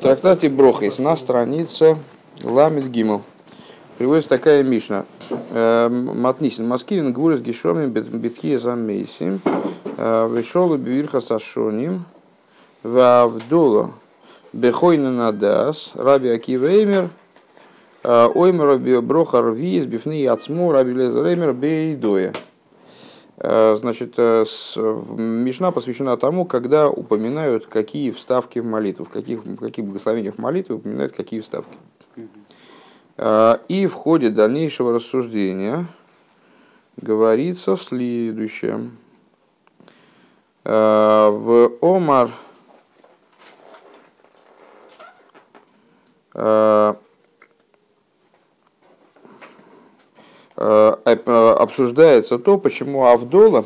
В трактате Брохис на странице Ламит Гимл приводится такая мишна. Эм, Матнисин Маскирин Гурис Гишомим Бетхия Замейсим э, Вишолу Бивирха Сашоним Вавдула Бехойна Надас Раби Акивеймер э, Оймер Броха Рвиз Бифны Яцму Раби Лезреймер Бейдоя. Э, значит, э, Мишна посвящена тому, когда упоминают, какие вставки в молитву, в каких, в каких благословениях молитвы упоминают какие вставки. Э, и в ходе дальнейшего рассуждения говорится следующее. В Омар обсуждается то, почему Авдола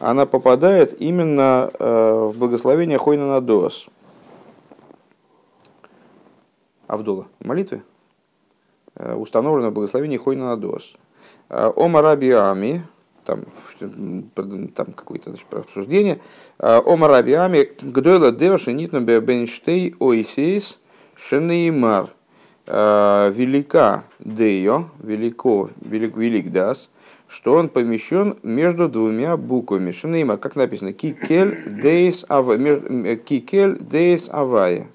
она попадает именно э, в благословение Хойна на Доас. Авдола, молитвы, э, установлено в благословении Хойна на Доас. Ома Раби Ами, там, там какое-то обсуждение. Ома Раби Ами, Гдойла Деоша Нитна Бенштей Ойсейс Шенеймар – Э, велика Дейо, велико, велик, велик Дас, что он помещен между двумя буквами. Шинейма, как написано, Кикель Дейс э, Кикель Дейс Авая.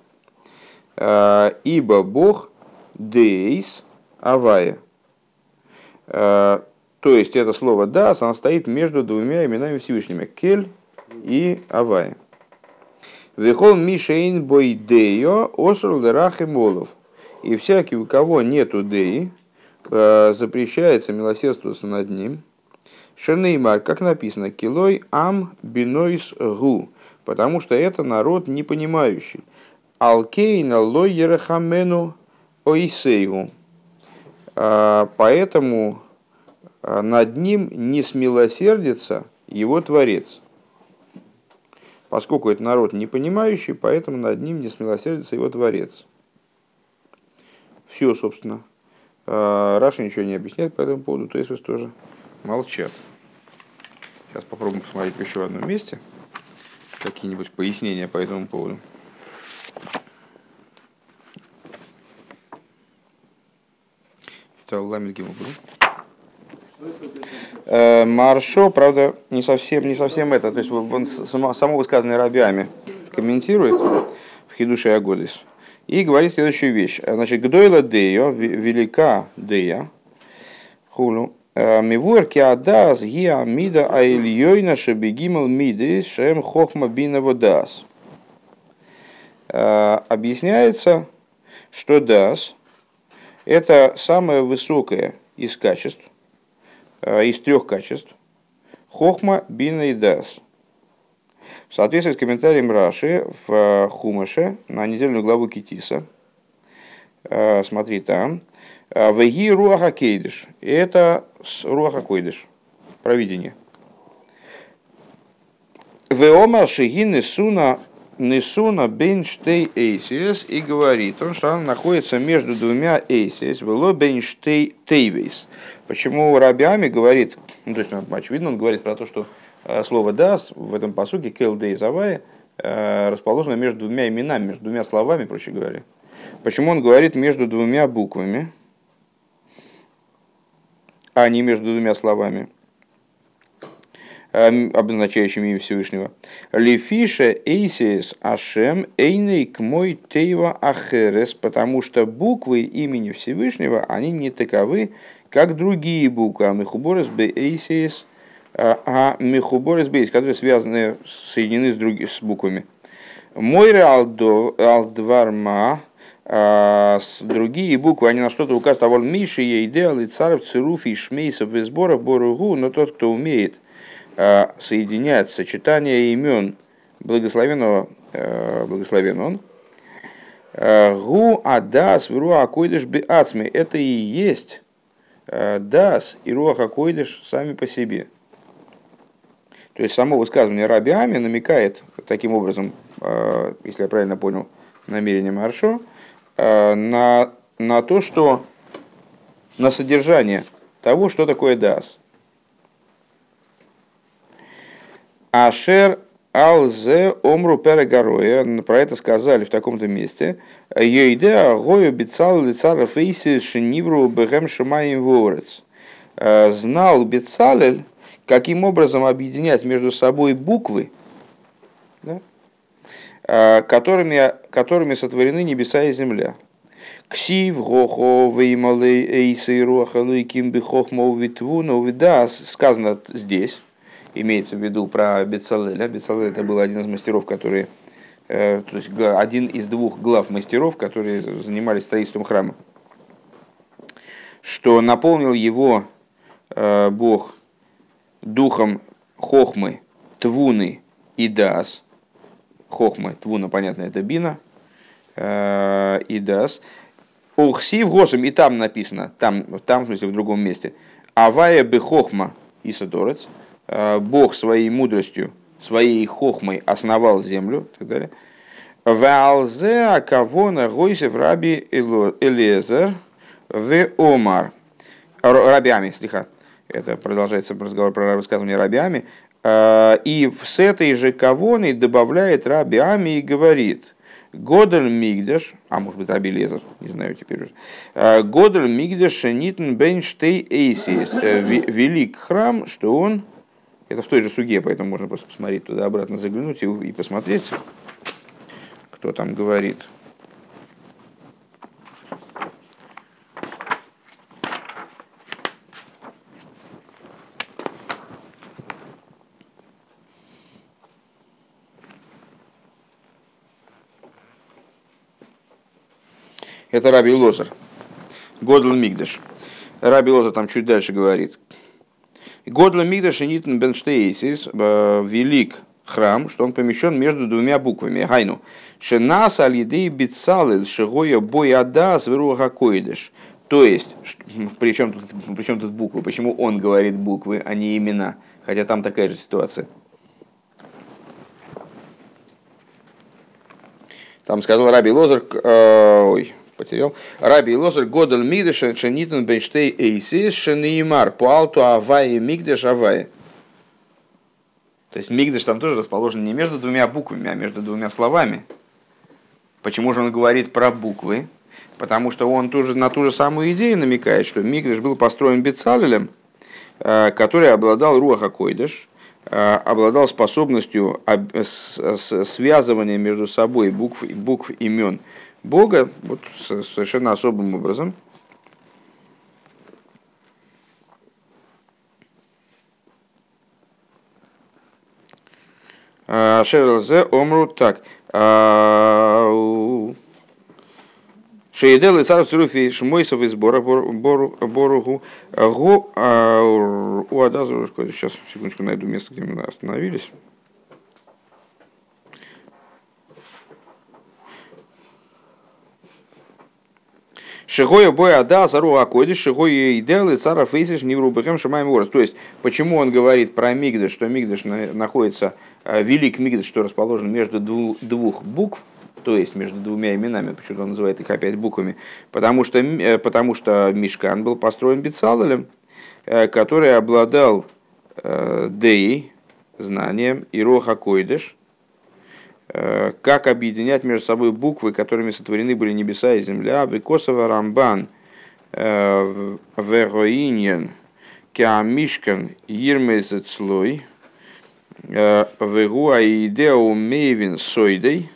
Э, ибо Бог Дейс Авая. То есть это слово Дас, оно стоит между двумя именами Всевышними. Кель и Авая. Вехол Мишейн Бойдео Осур Лерахи Молов. И всякий, у кого нету деи, э, запрещается милосердствоваться над ним. Шенеймар, как написано, килой ам бинойс гу, потому что это народ непонимающий. Алкейна лой ерахамену ойсейгу. Э, поэтому э, над ним не смилосердится его Творец. Поскольку это народ непонимающий, поэтому над ним не смилосердится его Творец. Все, собственно. А, Раша ничего не объясняет по этому поводу, то есть тоже молчат. Сейчас попробуем посмотреть в еще одном месте какие-нибудь пояснения по этому поводу. Это Ламит э, Маршо, правда, не совсем, не совсем это. То есть он само, само высказанное рабями комментирует в Хидуше Агодис. И говорит следующую вещь. Значит, Гдойла Дея, велика Дея, хулу, «Э, Мивуэр киадас гиа мида аильёйна шебегимал миды шем хохма бина водас. Э, объясняется, что дас – это самое высокое из качеств, э, из трех качеств, хохма, бина и дас – в соответствии с комментарием Раши в э, Хумаше на недельную главу Китиса, э, смотри там, э, Веги Руаха Кейдиш. Это Руаха Койдиш, провидение. Веомар Шиги Несуна Несуна Бенштей Эйсис и говорит он, что она находится между двумя Эйсис, вело Бенштей Тейвейс. Почему Рабиами говорит, ну, то есть, очевидно, он говорит про то, что слово «дас» в этом посуке «кел дей завая» э, расположено между двумя именами, между двумя словами, проще говоря. Почему он говорит между двумя буквами, а не между двумя словами, э, обозначающими имя Всевышнего. Лифиша эйсис ашем эйнейк мой тейва ахерес, потому что буквы имени Всевышнего, они не таковы, как другие буквы. А мехуборес бе эйсис а мехубор из бейс, которые связаны, соединены с, другими, с буквами. Мойре алдварма, а, с другие буквы, они на что-то указывают, а вон Миши, Ейдел, и Царев, Цируфи, Шмейсов, и сборов, Боругу, но тот, кто умеет а, соединять сочетание имен благословенного, а, благословен он, Гу адас в руа койдыш би ацми. Это и есть дас и руаха койдыш сами по себе. То есть само высказывание Раби Ами намекает таким образом, э, если я правильно понял намерение Маршо, э, на, на то, что на содержание того, что такое дас. Ашер Алзе омру перегороя, про это сказали в таком-то месте. Йойде гою бицал лицара фейси шенивру бэгэм шамаем ворец. Знал Бецалель, каким образом объединять между собой буквы, да, которыми, которыми сотворены небеса и земля. Ксив, Гохо, Веймалы, Эйсы, Руахалы, Кимби, Хохма, Витвуна, Видас, сказано здесь, имеется в виду про Бецалеля. Бецалель это был один из мастеров, которые, э, то есть один из двух глав мастеров, которые занимались строительством храма, что наполнил его э, Бог духом Хохмы, Твуны и Дас. Хохмы, Твуна, понятно, это Бина, э, и Дас. Ухсив Госом, и там написано, там, там, в смысле, в другом месте. Авая бы Хохма Исадорец – Э, Бог своей мудростью, своей хохмой основал землю и так далее. Валзе акавона гойсев раби Элезер в Омар. Рабиами, слегка. Это продолжается разговор про высказывание рабиами. Э, и с этой же кавоной добавляет рабиами и говорит, Годель Мигдеш, а может быть Раби Лезер, не знаю теперь уже. «Э, Годель Мигдеш Нитн Бенштей Эйсис. Велик храм, что он это в той же суге, поэтому можно просто посмотреть туда, обратно заглянуть и посмотреть, кто там говорит. Это Раби Лозер. Годл Мигдаш. Раби Лозер там чуть дальше говорит. Годла Мигдаш и Нитн Бенштейсис, э, велик храм, что он помещен между двумя буквами. Гайну. Шенас алидей бицалил шигоя бояда зверуха койдыш. То есть, причем тут, причем тут буквы? Почему он говорит буквы, а не имена? Хотя там такая же ситуация. Там сказал Раби Лозер, э, ой, потерял. Раби Лозер Годел Мигдеш Шенитен Бенштей Эйсис Шенеймар Пуалту Авай Мигдеш Авай. То есть Мигдеш там тоже расположен не между двумя буквами, а между двумя словами. Почему же он говорит про буквы? Потому что он тоже на ту же самую идею намекает, что Мигдеш был построен Бецалелем, э, который обладал Руаха Койдеш, э, обладал способностью связывания между собой букв, букв имен Бога вот, совершенно особым образом. А, Шерлзе омру так. А, Шейдел и царь Цуруфи Шмойсов из Боругу. Гу а, у Адазу, сейчас, секундочку, найду место, где мы остановились. Шигоя боя ада зару акоди, шигоя идел и цара фейсиш не врубахем шамаем ворос. То есть, почему он говорит про Мигдаш, что Мигдаш находится, э, велик Мигдаш, что расположен между двух букв, то есть между двумя именами, почему он называет их опять буквами, потому что, э, потому что Мишкан был построен Бецалелем, э, который обладал Деей, знанием, и Роха Койдыш, как объединять между собой буквы, которыми сотворены были небеса и земля. Викосова Рамбан э, Вероиньен Кеамишкан Ирмезецлой э, Вегуа Идео Мейвин Сойдей.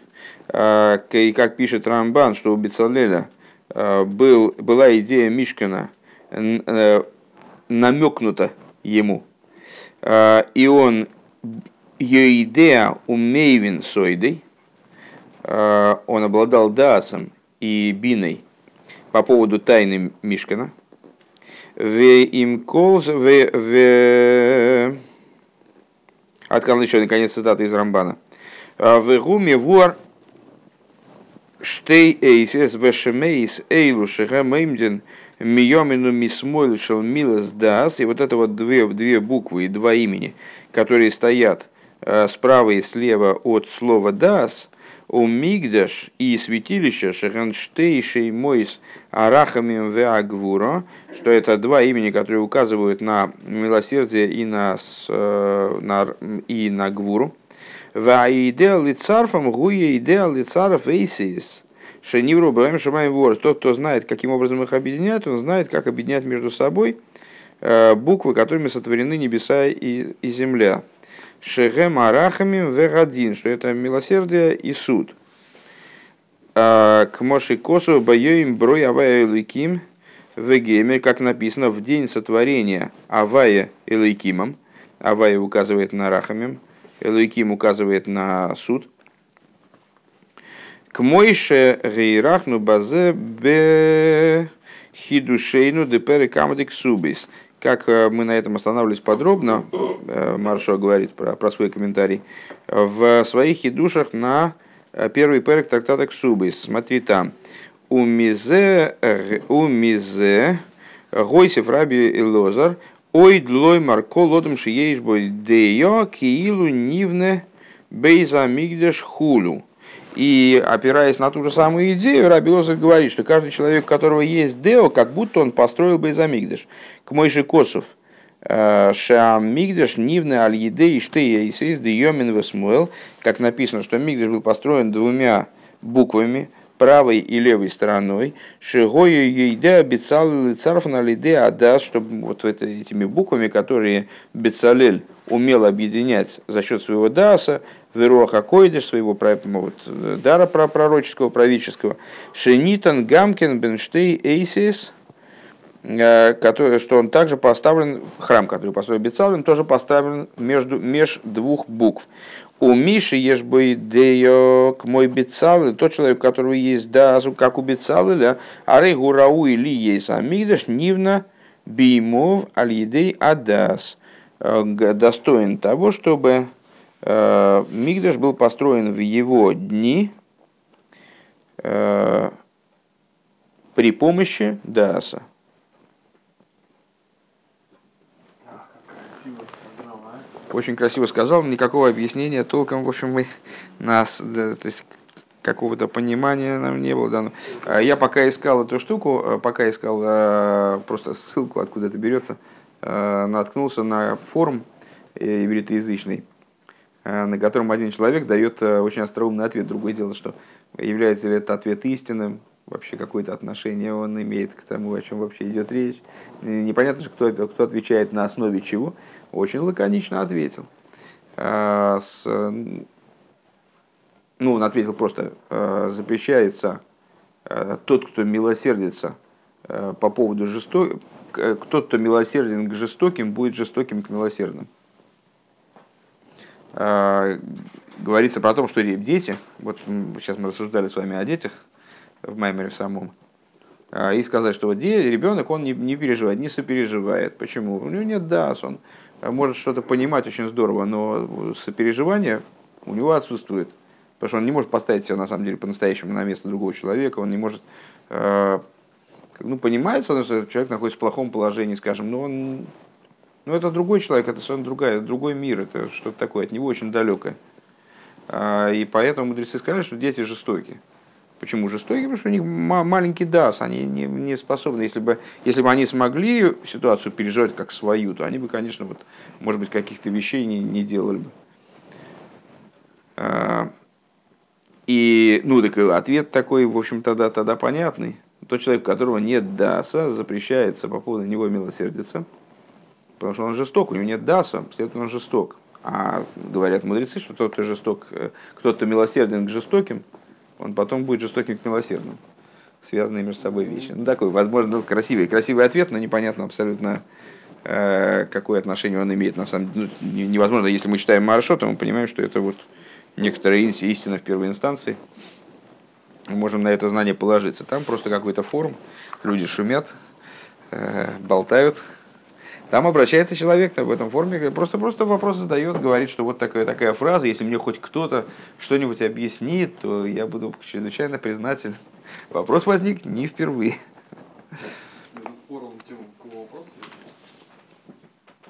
И как пишет Рамбан, что у Бецалеля был, была идея Мишкана намекнута ему, и он ее идея умейвин сойдой, э, он обладал даасом и биной по поводу тайны Мишкана. В им колз в в Откал еще наконец цитата из Рамбана. «Э, в гуме вуар штей эйсес вешемейс эйлу шехамеймдин миомину мисмойль шел милас дас. И вот это вот две, две буквы и два имени, которые стоят справа и слева от слова «дас», у Мигдаш и святилище Шеханштейшей Мойс Арахамим Веагвуро, что это два имени, которые указывают на милосердие и на, э, на, и на Гвуру. Ва идея лицарфом гуя идея лицаров эйсис. Шенивру бэм шамаем вор. Тот, кто знает, каким образом их объединять, он знает, как объединять между собой э, буквы, которыми сотворены небеса и, и земля. Шегем арахами вегадин, что это милосердие и суд. А, к Моши Косу боем брой авая ликим вегеме, как написано, в день сотворения авая элейкимом. Авая указывает на рахамим, элейким указывает на суд. К Мойше гейрахну базе бе хидушейну депере камадик субис. Как э, мы на этом останавливались подробно, э, Маршо говорит про, про свой комментарий, в своих хидушах на э, первый перек трактата Ксубис. Смотри там. Умизе, умизе, гойсев раби лозар, ой длой марко лодом шиеиш бой деё киилу нивне бейза мигдеш хулу. И опираясь на ту же самую идею, Раби Лозер говорит, что каждый человек, у которого есть Део, как будто он построил бы из Амигдаш. К Мойши Косов. «Э, Шам Мигдаш Нивны Аль Еде и Штея и Сейс Йомин Весмуэл. Как написано, что Мигдаш был построен двумя буквами, правой и левой стороной. Шигою Ейде обецал Царф на Лиде Адас, чтобы вот этими буквами, которые Бецалель умел объединять за счет своего Даса, Веруаха Койдеш, своего вот, дара пророческого, правительского, Шенитан Гамкин Бенштей Эйсис, э, который, что он также поставлен, храм, который построил Бецалин, тоже поставлен между, меж двух букв. У Миши ешь бы к мой Бецал, тот человек, которого есть да, как у Бецалыля, а рейгу рау или есть амигдаш, нивна бимов алидей адас, э, достоин того, чтобы Э, Мигдаш был построен в его дни э, при помощи Дааса. Очень красиво сказал, никакого объяснения толком, в общем, мы нас, да, то есть какого-то понимания нам не было дано. А я пока искал эту штуку, э, пока искал просто ссылку, откуда это берется, наткнулся на форум ивритоязычный, Э, на котором один человек дает э, очень остроумный ответ. Другое дело, что является ли это ответ истинным, вообще какое-то отношение он имеет к тому, о чем вообще идет речь. Непонятно, что кто, кто отвечает на основе чего. Очень лаконично ответил. Э, с, ну, он ответил просто, запрещается тот, кто милосердится по поводу жестоких, тот, кто милосерден к жестоким, будет жестоким к милосердным. А, говорится про то, что дети, вот сейчас мы рассуждали с вами о детях в Маймере самом, а, и сказать, что вот ребенок, он не, не переживает, не сопереживает. Почему? У него нет дас, он может что-то понимать очень здорово, но сопереживание у него отсутствует. Потому что он не может поставить себя на самом деле по-настоящему на место другого человека, он не может а, ну, понимается, что человек находится в плохом положении, скажем, но он но это другой человек, это совершенно другая, другой мир, это что-то такое, от него очень далекое. А, и поэтому мудрецы сказали, что дети жестокие. Почему жестокие? Потому что у них маленький дас, они не, не способны. Если бы, если бы они смогли ситуацию переживать как свою, то они бы, конечно, вот, может быть, каких-то вещей не, не делали бы. А, и, ну, так ответ такой, в общем, тогда, тогда понятный. Тот человек, у которого нет даса, запрещается по поводу него милосердиться – Потому что он жесток, у него нет даса, следовательно, он жесток. А говорят мудрецы, что тот, кто жесток, э, кто-то милосерден к жестоким, он потом будет жестоким к милосердным. Связанные между собой вещи. Ну, такой, возможно, ну, красивый, красивый ответ, но непонятно абсолютно, э, какое отношение он имеет. На самом деле, ну, невозможно, если мы читаем Маршо, то мы понимаем, что это вот некоторая истина в первой инстанции. Мы можем на это знание положиться. Там просто какой-то форум, люди шумят, э, болтают, там обращается человек в этом форме, просто, просто вопрос задает, говорит, что вот такая, такая фраза, если мне хоть кто-то что-нибудь объяснит, то я буду чрезвычайно признателен. Вопрос возник не впервые. Форум тему какого вопроса?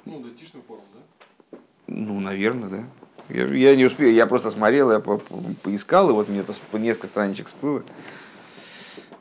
Ну, датичный форум, да? Ну, наверное, да. Я, я не успел, я просто смотрел, я по, по, поискал, и вот мне несколько страничек всплыло.